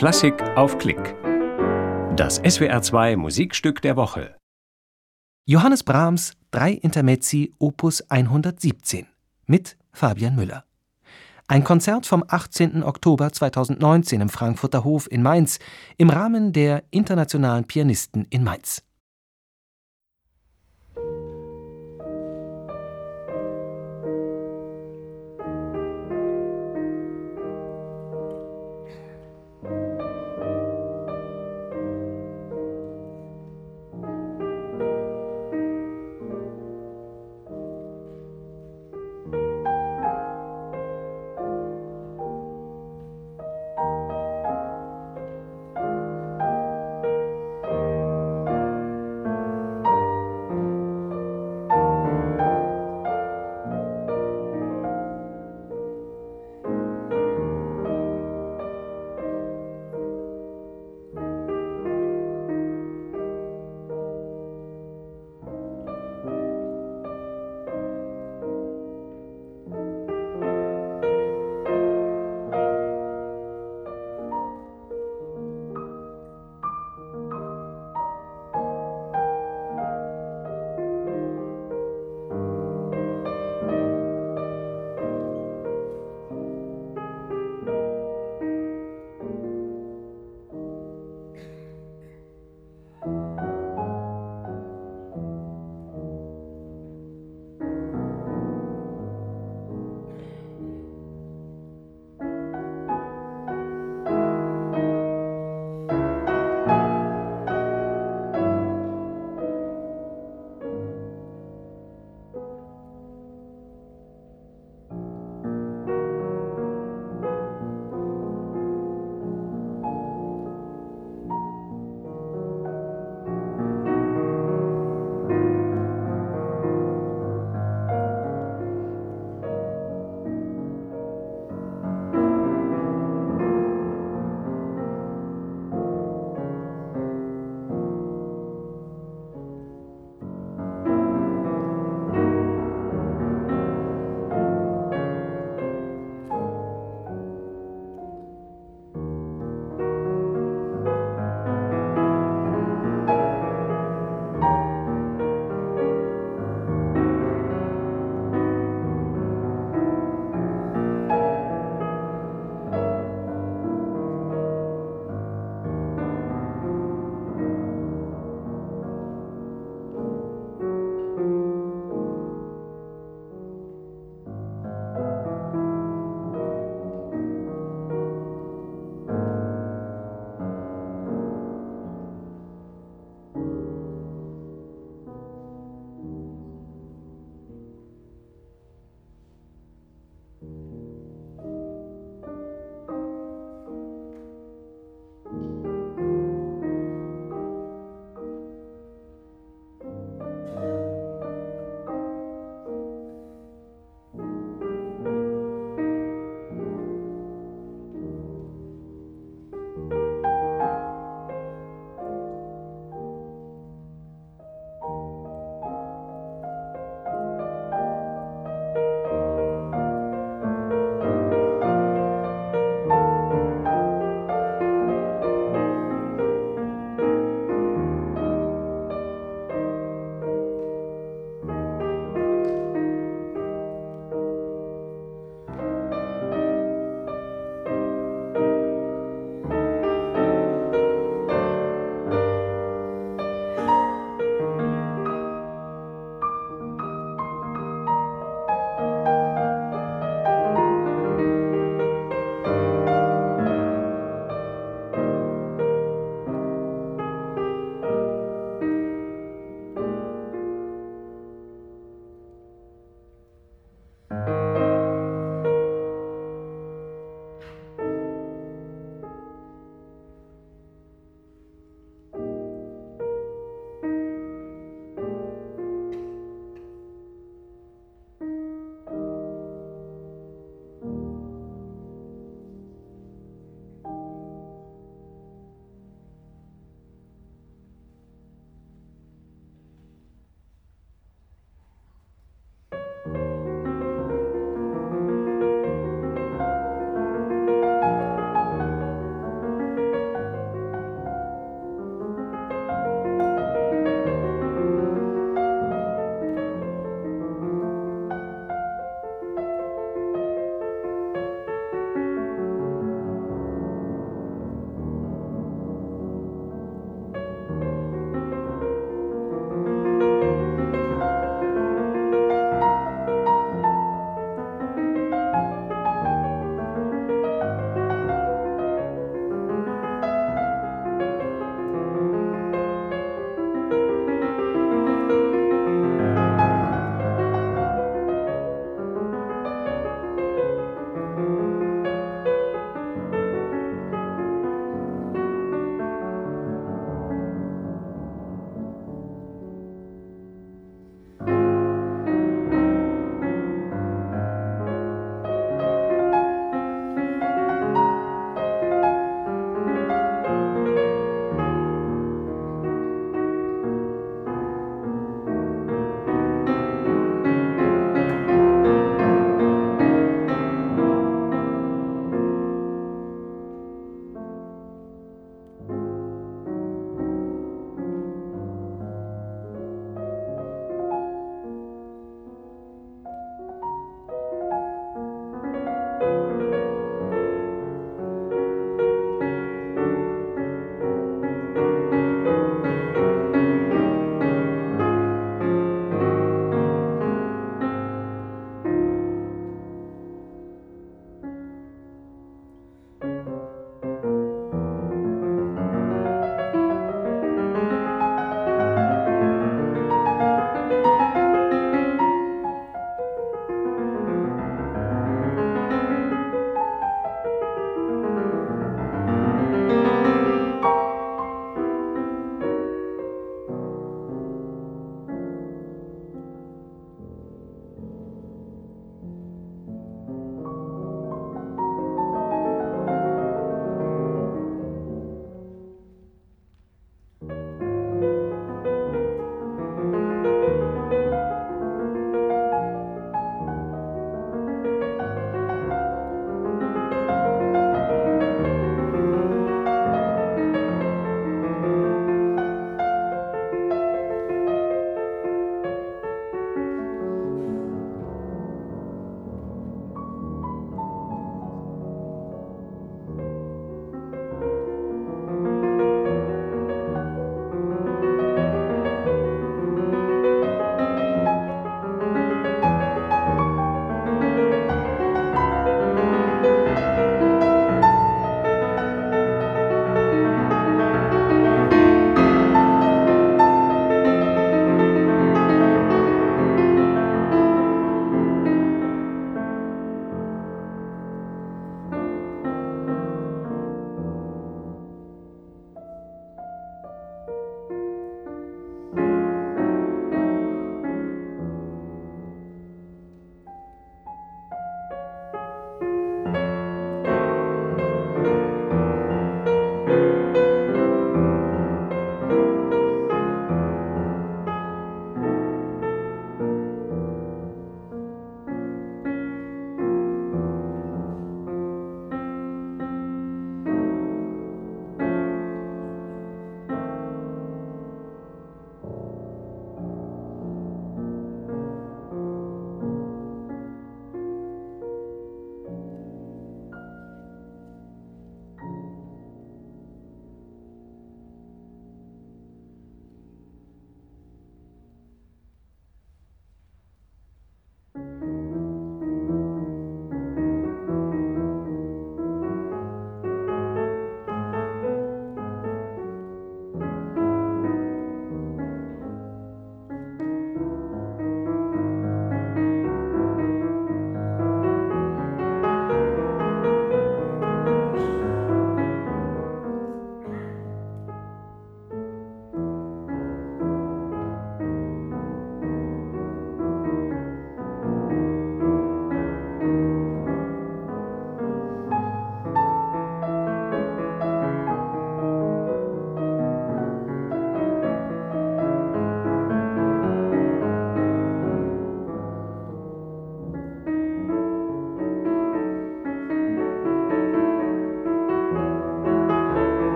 Klassik auf Klick. Das SWR2 Musikstück der Woche. Johannes Brahms Drei Intermezzi Opus 117 mit Fabian Müller. Ein Konzert vom 18. Oktober 2019 im Frankfurter Hof in Mainz im Rahmen der Internationalen Pianisten in Mainz.